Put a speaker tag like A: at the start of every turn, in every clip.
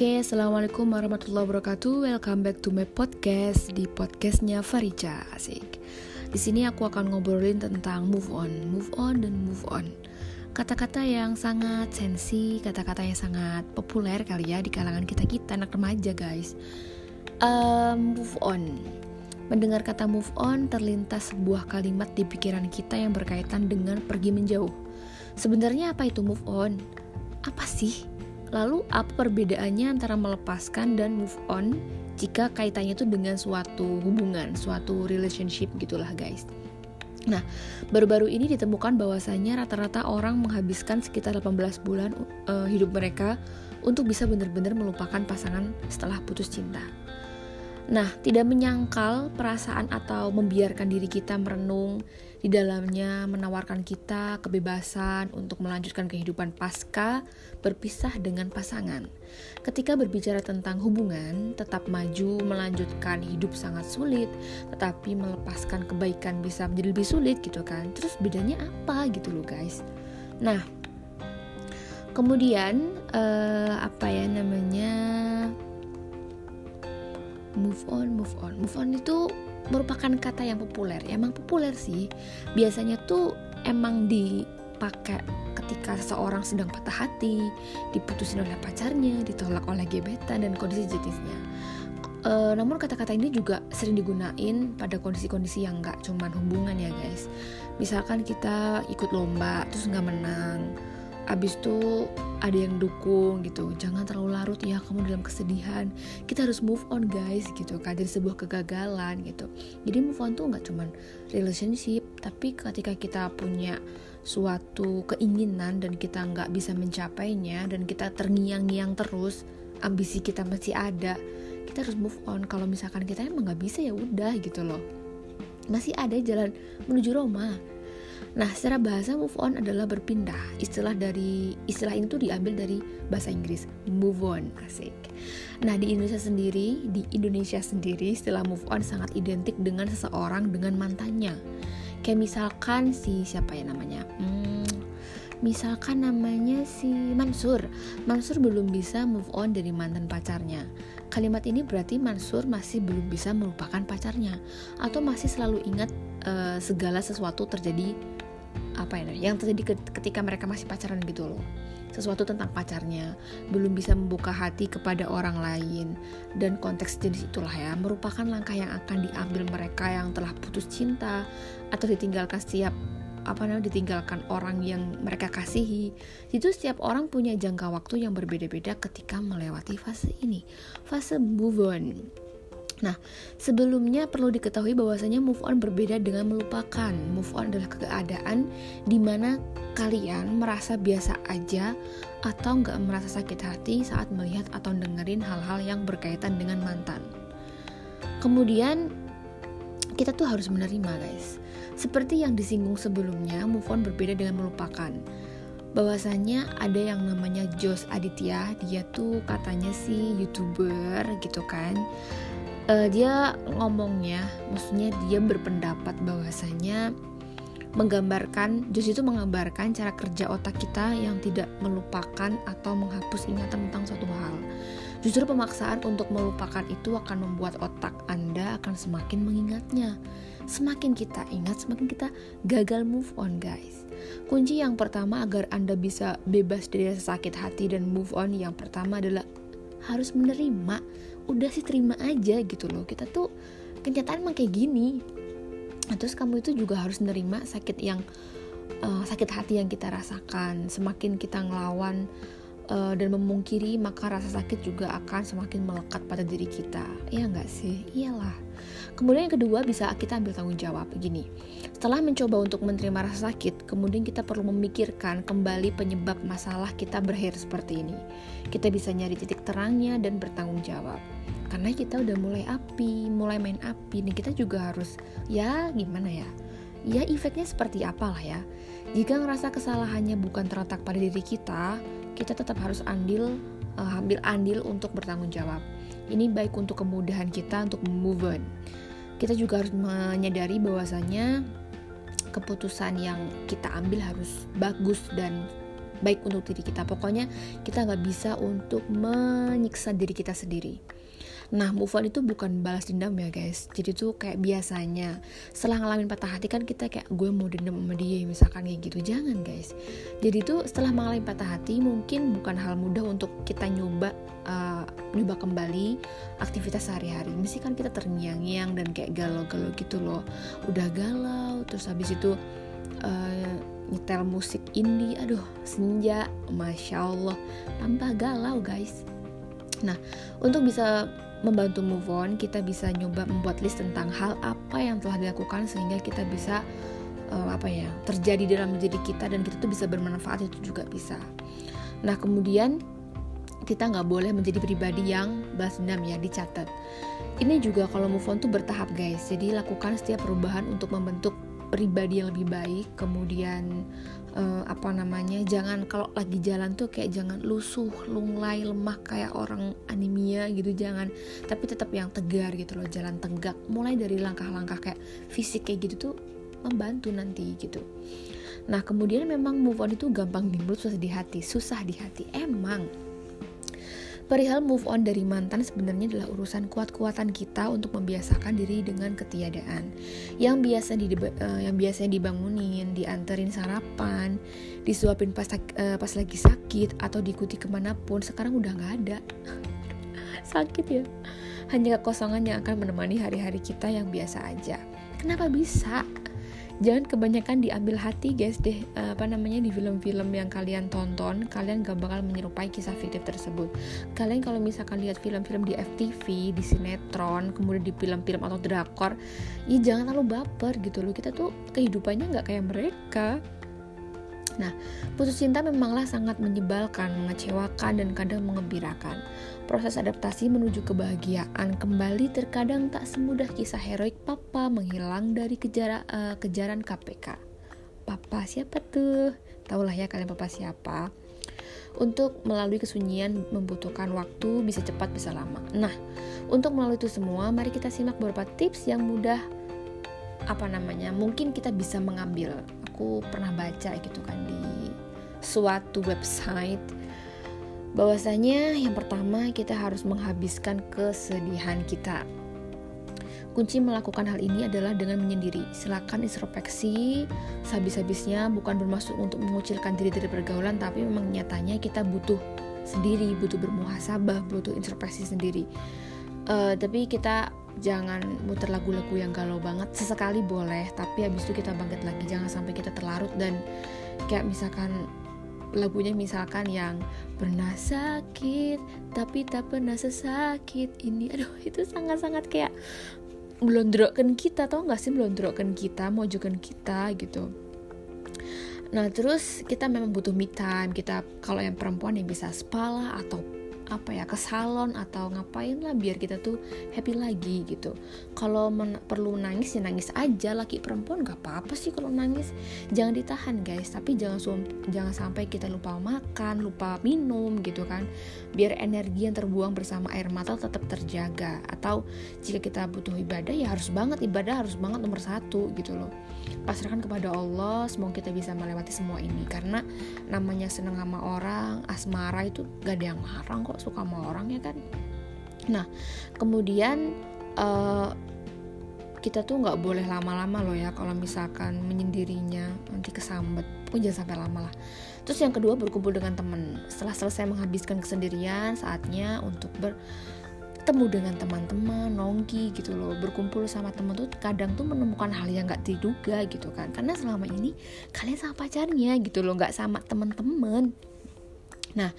A: Oke, assalamualaikum warahmatullahi wabarakatuh. Welcome back to my podcast di podcastnya Farija Asik. Di sini aku akan ngobrolin tentang move on, move on dan move on. Kata-kata yang sangat sensi, kata-kata yang sangat populer kali ya di kalangan kita kita anak remaja guys. Um, move on. Mendengar kata move on terlintas sebuah kalimat di pikiran kita yang berkaitan dengan pergi menjauh. Sebenarnya apa itu move on? Apa sih? Lalu apa perbedaannya antara melepaskan dan move on jika kaitannya itu dengan suatu hubungan, suatu relationship gitulah guys. Nah, baru-baru ini ditemukan bahwasanya rata-rata orang menghabiskan sekitar 18 bulan uh, hidup mereka untuk bisa benar-benar melupakan pasangan setelah putus cinta. Nah, tidak menyangkal perasaan atau membiarkan diri kita merenung di dalamnya menawarkan kita kebebasan untuk melanjutkan kehidupan pasca berpisah dengan pasangan. Ketika berbicara tentang hubungan, tetap maju melanjutkan hidup sangat sulit, tetapi melepaskan kebaikan bisa menjadi lebih sulit gitu kan. Terus bedanya apa gitu loh guys. Nah, kemudian uh, apa ya namanya? move on move on move on itu merupakan kata yang populer. Ya, emang populer sih. Biasanya tuh emang dipakai ketika seseorang sedang patah hati diputusin oleh pacarnya ditolak oleh gebetan dan kondisi jenisnya. E, namun kata-kata ini juga sering digunain pada kondisi-kondisi yang nggak cuman hubungan ya guys. Misalkan kita ikut lomba terus nggak menang. Abis itu ada yang dukung gitu. Jangan terlalu larut ya kamu dalam kesedihan. Kita harus move on guys gitu kan. Dari sebuah kegagalan gitu. Jadi move on tuh nggak cuman relationship tapi ketika kita punya suatu keinginan dan kita nggak bisa mencapainya dan kita terngiang-ngiang terus ambisi kita masih ada kita harus move on. Kalau misalkan kita emang nggak bisa ya udah gitu loh. Masih ada jalan menuju Roma Nah, secara bahasa move on adalah berpindah. Istilah dari istilah ini tuh diambil dari bahasa Inggris, move on, asik. Nah, di Indonesia sendiri, di Indonesia sendiri istilah move on sangat identik dengan seseorang dengan mantannya. Kayak misalkan si siapa ya namanya? Hmm, misalkan namanya si Mansur. Mansur belum bisa move on dari mantan pacarnya. Kalimat ini berarti Mansur masih belum bisa melupakan pacarnya atau masih selalu ingat uh, segala sesuatu terjadi apa ya yang terjadi ketika mereka masih pacaran gitu loh. Sesuatu tentang pacarnya belum bisa membuka hati kepada orang lain dan konteks jenis itulah ya merupakan langkah yang akan diambil mereka yang telah putus cinta atau ditinggalkan setiap apa namanya ditinggalkan orang yang mereka kasihi itu setiap orang punya jangka waktu yang berbeda-beda ketika melewati fase ini fase move on Nah, sebelumnya perlu diketahui bahwasanya move on berbeda dengan melupakan. Move on adalah keadaan di mana kalian merasa biasa aja atau nggak merasa sakit hati saat melihat atau dengerin hal-hal yang berkaitan dengan mantan. Kemudian kita tuh harus menerima guys. Seperti yang disinggung sebelumnya, move on berbeda dengan melupakan. Bahwasanya ada yang namanya Jos Aditya, dia tuh katanya sih youtuber gitu kan uh, dia ngomongnya maksudnya dia berpendapat bahwasanya menggambarkan Jus itu menggambarkan cara kerja otak kita yang tidak melupakan atau menghapus ingatan tentang suatu hal. Justru pemaksaan untuk melupakan itu akan membuat otak Anda akan semakin mengingatnya. Semakin kita ingat, semakin kita gagal move on, guys. Kunci yang pertama agar Anda bisa bebas dari rasa sakit hati dan move on yang pertama adalah harus menerima udah sih terima aja gitu loh kita tuh kenyataan emang kayak gini nah, terus kamu itu juga harus menerima sakit yang uh, sakit hati yang kita rasakan semakin kita ngelawan uh, dan memungkiri maka rasa sakit juga akan semakin melekat pada diri kita ya nggak sih iyalah kemudian yang kedua bisa kita ambil tanggung jawab begini setelah mencoba untuk menerima rasa sakit, kemudian kita perlu memikirkan kembali penyebab masalah kita berakhir seperti ini. Kita bisa nyari titik terangnya dan bertanggung jawab. Karena kita udah mulai api, mulai main api, nih kita juga harus ya gimana ya? Ya efeknya seperti apalah ya. Jika ngerasa kesalahannya bukan terletak pada diri kita, kita tetap harus andil, uh, ambil andil untuk bertanggung jawab. Ini baik untuk kemudahan kita untuk move on. Kita juga harus menyadari bahwasanya keputusan yang kita ambil harus bagus dan baik untuk diri kita pokoknya kita nggak bisa untuk menyiksa diri kita sendiri Nah, move on itu bukan balas dendam ya guys. Jadi tuh kayak biasanya setelah ngalamin patah hati kan kita kayak gue mau dendam sama dia misalkan kayak gitu. Jangan guys. Jadi tuh setelah mengalami patah hati mungkin bukan hal mudah untuk kita nyoba uh, nyoba kembali aktivitas sehari-hari. Mesti kan kita terngiang-ngiang dan kayak galau-galau gitu loh. Udah galau terus habis itu uh, nyetel musik indie aduh senja masya allah tambah galau guys nah untuk bisa membantu move on, kita bisa nyoba membuat list tentang hal apa yang telah dilakukan sehingga kita bisa uh, apa ya terjadi dalam diri kita dan kita tuh bisa bermanfaat itu juga bisa. Nah kemudian kita nggak boleh menjadi pribadi yang balas dendam ya dicatat. Ini juga kalau move on tuh bertahap guys. Jadi lakukan setiap perubahan untuk membentuk pribadi yang lebih baik kemudian uh, apa namanya jangan kalau lagi jalan tuh kayak jangan lusuh lunglai lemah kayak orang anemia gitu jangan. Tapi tetap yang tegar gitu loh jalan tegak. Mulai dari langkah-langkah kayak fisik kayak gitu tuh membantu nanti gitu. Nah kemudian memang move on itu gampang di susah di hati. Susah di hati. Emang Perihal move on dari mantan sebenarnya adalah urusan kuat-kuatan kita untuk membiasakan diri dengan ketiadaan. Yang biasa di uh, yang biasanya dibangunin, dianterin sarapan, disuapin pas uh, pas lagi sakit atau diikuti ke mana pun, sekarang udah nggak ada. Sakit ya. Hanya kekosongan yang akan menemani hari-hari kita yang biasa aja. Kenapa bisa? Jangan kebanyakan diambil hati guys deh apa namanya di film-film yang kalian tonton kalian gak bakal menyerupai kisah fiktif tersebut. Kalian kalau misalkan lihat film-film di FTV di sinetron kemudian di film-film atau drakor ya jangan terlalu baper gitu loh. Kita tuh kehidupannya nggak kayak mereka Nah, putus cinta memanglah sangat menyebalkan, mengecewakan, dan kadang mengembirakan. Proses adaptasi menuju kebahagiaan kembali terkadang tak semudah kisah heroik Papa menghilang dari kejara, uh, kejaran KPK. Papa siapa tuh? Tahulah ya kalian Papa siapa. Untuk melalui kesunyian membutuhkan waktu, bisa cepat, bisa lama. Nah, untuk melalui itu semua, mari kita simak beberapa tips yang mudah apa namanya mungkin kita bisa mengambil aku pernah baca gitu kan di suatu website bahwasanya yang pertama kita harus menghabiskan kesedihan kita Kunci melakukan hal ini adalah dengan menyendiri. Silakan introspeksi sehabis-habisnya bukan bermaksud untuk mengucilkan diri dari pergaulan tapi memang nyatanya kita butuh sendiri, butuh bermuhasabah, butuh introspeksi sendiri. Uh, tapi kita jangan muter lagu-lagu yang galau banget. Sesekali boleh tapi habis itu kita bangkit lagi. Jangan sampai kita terlarut dan kayak misalkan lagunya misalkan yang pernah sakit tapi tak pernah sesakit. Ini aduh itu sangat-sangat kayak melondrokkan kita. Tau gak sih melondrokkan kita mojokan kita gitu. Nah terus kita memang butuh me time. Kita kalau yang perempuan yang bisa spa atau apa ya ke salon atau ngapain lah biar kita tuh happy lagi gitu. Kalau perlu nangis ya nangis aja laki perempuan gak apa-apa sih kalau nangis. Jangan ditahan guys tapi jangan jangan sampai kita lupa makan lupa minum gitu kan. Biar energi yang terbuang bersama air mata tetap terjaga. Atau jika kita butuh ibadah ya harus banget ibadah harus banget nomor satu gitu loh pasrahkan kepada Allah semoga kita bisa melewati semua ini. Karena namanya seneng sama orang asmara itu gak ada yang larang kok suka sama orang ya kan? Nah kemudian uh, kita tuh nggak boleh lama-lama loh ya kalau misalkan menyendirinya nanti kesambet. Pun jangan sampai lama lah. Terus yang kedua berkumpul dengan teman. Setelah selesai menghabiskan kesendirian saatnya untuk ber ketemu dengan teman-teman nongki gitu loh. Berkumpul sama teman tuh kadang tuh menemukan hal yang nggak diduga gitu kan. Karena selama ini kalian sama pacarnya gitu loh nggak sama teman-teman nah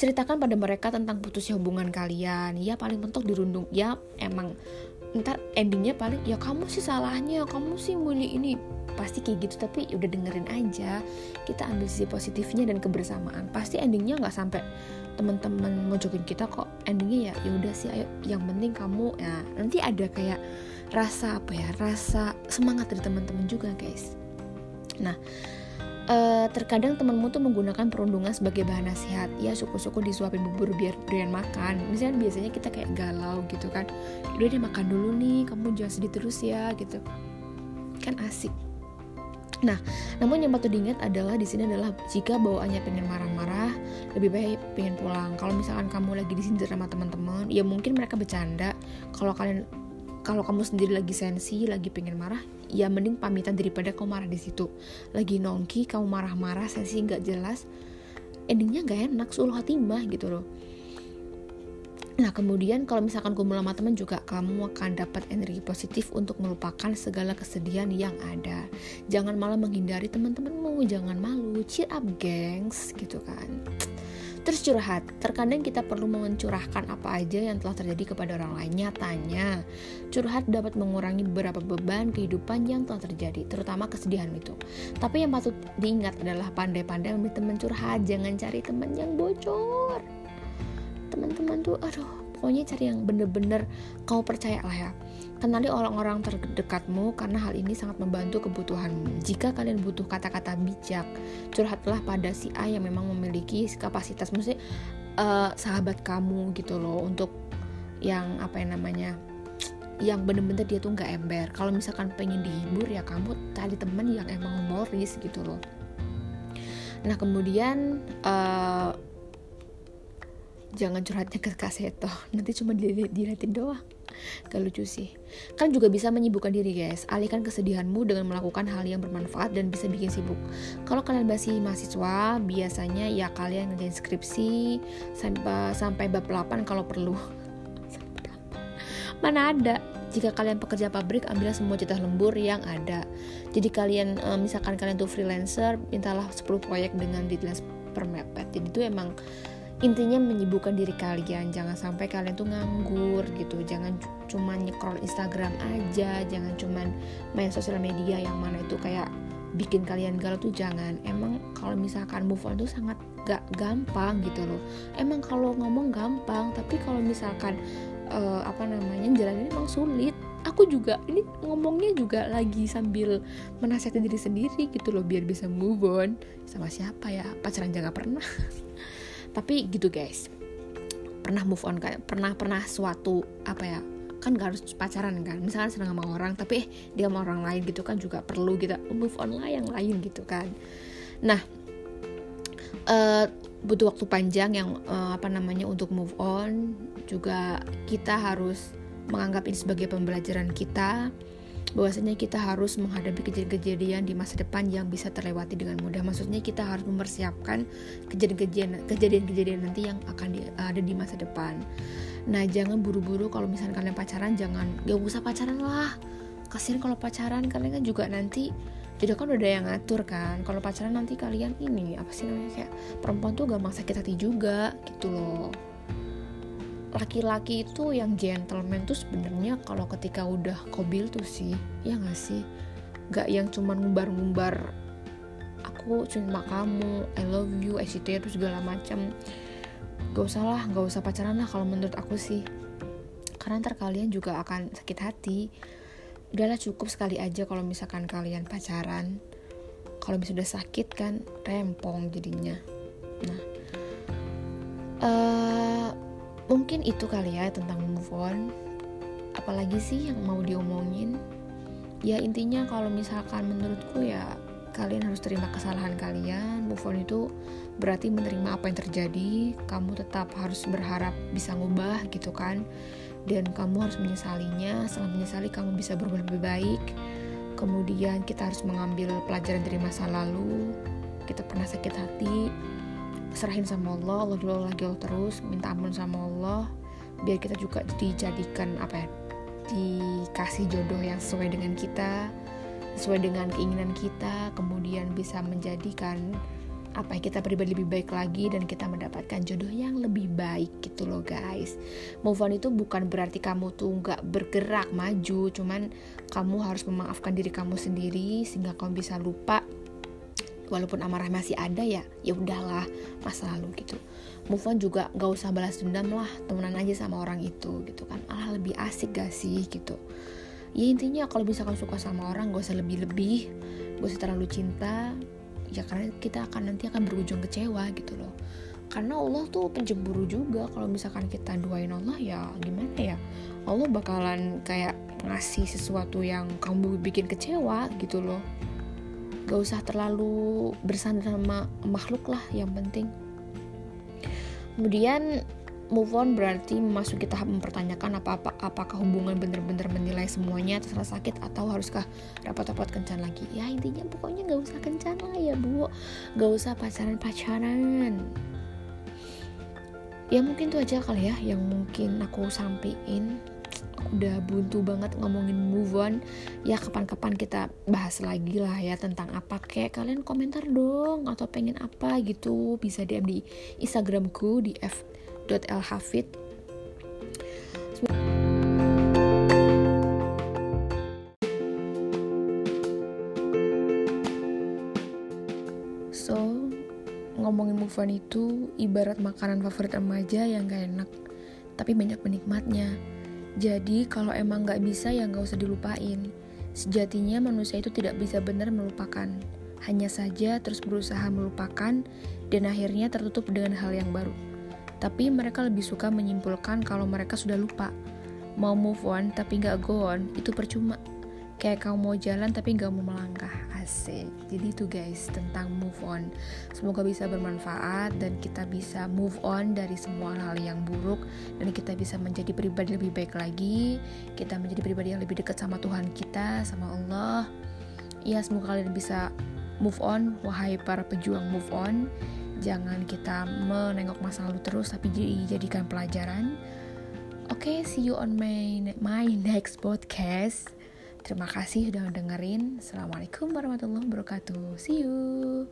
A: ceritakan pada mereka tentang putusnya hubungan kalian. Ya paling mentok dirundung. Ya emang ntar endingnya paling ya kamu sih salahnya kamu sih milih ini pasti kayak gitu tapi ya udah dengerin aja. Kita ambil sisi positifnya dan kebersamaan. Pasti endingnya nggak sampai teman-teman mojokin kita kok endingnya ya ya udah sih ayo. Yang penting kamu ya nanti ada kayak rasa apa ya rasa semangat dari teman-teman juga guys. Nah uh, terkadang temenmu tuh menggunakan perundungan sebagai bahan nasihat. Ya suku-suku disuapin bubur biar doyan makan. Misalnya biasanya kita kayak galau gitu kan. Udah deh makan dulu nih kamu jangan sedih terus ya gitu. Kan asik Nah, namun yang patut diingat adalah di sini adalah jika bawaannya pengen marah-marah, lebih baik pengen pulang. Kalau misalkan kamu lagi di sini sama teman-teman, ya mungkin mereka bercanda. Kalau kalian kalau kamu sendiri lagi sensi, lagi pengen marah, ya mending pamitan daripada kamu marah di situ. Lagi nongki, kamu marah-marah, sensi nggak jelas, endingnya nggak enak, suluh mah gitu loh. Nah kemudian kalau misalkan kumpul sama teman juga kamu akan dapat energi positif untuk melupakan segala kesedihan yang ada. Jangan malah menghindari teman-temanmu, jangan malu, cheer up gengs gitu kan. Terus curhat, terkadang kita perlu mencurahkan apa aja yang telah terjadi kepada orang lain. Nyatanya, curhat dapat mengurangi beberapa beban kehidupan yang telah terjadi, terutama kesedihan itu. Tapi yang patut diingat adalah pandai-pandai memilih teman curhat, jangan cari teman yang bocor teman-teman tuh aduh pokoknya cari yang bener-bener kau percaya lah ya. Kenali orang-orang terdekatmu karena hal ini sangat membantu kebutuhanmu. Jika kalian butuh kata-kata bijak curhatlah pada si A yang memang memiliki kapasitas. Maksudnya uh, sahabat kamu gitu loh untuk yang apa yang namanya yang bener-bener dia tuh nggak ember. Kalau misalkan pengen dihibur ya kamu cari temen yang emang humoris gitu loh. Nah kemudian uh, jangan curhatnya ke Kak Seto. Nanti cuma dilihatin doang. Gak lucu sih. Kan juga bisa menyibukkan diri guys. Alihkan kesedihanmu dengan melakukan hal yang bermanfaat dan bisa bikin sibuk. Kalau kalian masih mahasiswa biasanya ya kalian ngerjain skripsi sampai sampai bab 8 kalau perlu. Mana ada. Jika kalian pekerja pabrik ambillah semua jatah lembur yang ada. Jadi kalian eh, misalkan kalian tuh freelancer mintalah 10 proyek dengan deadline per mepet jadi itu emang intinya menyibukkan diri kalian. Jangan sampai kalian tuh nganggur gitu. Jangan cuma nyekrol Instagram aja. Jangan cuma main sosial media yang mana itu kayak bikin kalian galau tuh jangan. Emang kalau misalkan move on tuh sangat gak gampang gitu loh. Emang kalau ngomong gampang tapi kalau misalkan uh, apa namanya jalan ini emang sulit. Aku juga ini ngomongnya juga lagi sambil menasihati diri sendiri gitu loh biar bisa move on. Sama siapa ya? Pacaran jangan pernah tapi gitu guys. Pernah move on kayak pernah pernah suatu apa ya kan gak harus pacaran kan. Misalnya senang sama orang tapi eh dia sama orang lain gitu kan juga perlu kita move on lah yang lain gitu kan. Nah uh, butuh waktu panjang yang uh, apa namanya untuk move on. Juga kita harus menganggap ini sebagai pembelajaran kita bahwasanya kita harus menghadapi kejadian-kejadian di masa depan yang bisa terlewati dengan mudah. Maksudnya kita harus mempersiapkan kejadian-kejadian nanti yang akan di, ada di masa depan. Nah, jangan buru-buru kalau misalnya kalian pacaran jangan gak usah pacaran lah. Kasian kalau pacaran kalian kan juga nanti jadi kan udah yang ngatur kan kalau pacaran nanti kalian ini apa sih namanya perempuan tuh gampang sakit hati juga gitu loh laki-laki itu yang gentleman tuh sebenarnya kalau ketika udah kobil tuh sih ya gak sih? Gak yang cuman ngumbar-ngumbar aku cuma kamu I love you ICT terus segala macam. Gak usah lah gak usah pacaran lah kalau menurut aku sih. Karena ntar kalian juga akan sakit hati. Udahlah cukup sekali aja kalau misalkan kalian pacaran. Kalau misalnya udah sakit kan rempong jadinya. Nah uh, mungkin itu kali ya tentang move on. Apalagi sih yang mau diomongin? Ya intinya kalau misalkan menurutku ya kalian harus terima kesalahan kalian. Move on itu berarti menerima apa yang terjadi. Kamu tetap harus berharap bisa ngubah gitu kan. Dan kamu harus menyesalinya. Setelah menyesali kamu bisa berubah lebih baik. Kemudian kita harus mengambil pelajaran dari masa lalu. Kita pernah sakit hati serahin sama Allah Allah dulu lagi Allah terus minta ampun sama Allah biar kita juga dijadikan apa ya dikasih jodoh yang sesuai dengan kita sesuai dengan keinginan kita kemudian bisa menjadikan apa ya, kita pribadi lebih baik lagi dan kita mendapatkan jodoh yang lebih baik gitu loh guys. Move on itu bukan berarti kamu tuh nggak bergerak maju cuman kamu harus memaafkan diri kamu sendiri sehingga kamu bisa lupa walaupun amarah masih ada ya ya udahlah masa lalu gitu. Move on juga gak usah balas dendam lah temenan aja sama orang itu gitu kan. Alah lebih asik gak sih gitu? Ya intinya kalau misalkan suka sama orang gak usah lebih-lebih gak usah terlalu cinta ya karena kita akan nanti akan berujung kecewa gitu loh. Karena Allah tuh pencemburu juga kalau misalkan kita duain Allah ya gimana ya? Allah bakalan kayak ngasih sesuatu yang kamu bikin kecewa gitu loh gak usah terlalu bersandar sama makhluk lah yang penting. Kemudian move on berarti memasuki tahap mempertanyakan apa, apa apakah hubungan bener-bener menilai semuanya terserah sakit atau haruskah rapat-rapat kencan lagi? Ya intinya pokoknya gak usah kencan lah ya bu. Gak usah pacaran-pacaran. Ya mungkin itu aja kali ya yang mungkin aku sampein udah buntu banget ngomongin move on ya kapan-kapan kita bahas lagi lah ya tentang apa kayak kalian komentar dong atau pengen apa gitu bisa DM di Instagramku di f.lhafid So, ngomongin move on itu ibarat makanan favorit remaja yang gak enak, tapi banyak penikmatnya. Jadi kalau emang gak bisa ya gak usah dilupain. Sejatinya manusia itu tidak bisa benar melupakan. Hanya saja terus berusaha melupakan dan akhirnya tertutup dengan hal yang baru. Tapi mereka lebih suka menyimpulkan kalau mereka sudah lupa. Mau move on tapi gak go on, itu percuma. Kayak kamu mau jalan tapi gak mau melangkah. Asik. Jadi itu guys tentang move on. Semoga bisa bermanfaat Dan kita bisa move on dari semua hal yang buruk Dan kita bisa menjadi pribadi lebih baik lagi. Kita menjadi pribadi yang lebih dekat sama Tuhan kita Sama Allah. Ya semoga kalian bisa move on. Wahai para pejuang move on Jangan kita menengok masa lalu terus Tapi dijadikan pelajaran. Oke, okay, see you on my my next podcast. Terima kasih sudah dengerin. Assalamualaikum warahmatullahi wabarakatuh. See you.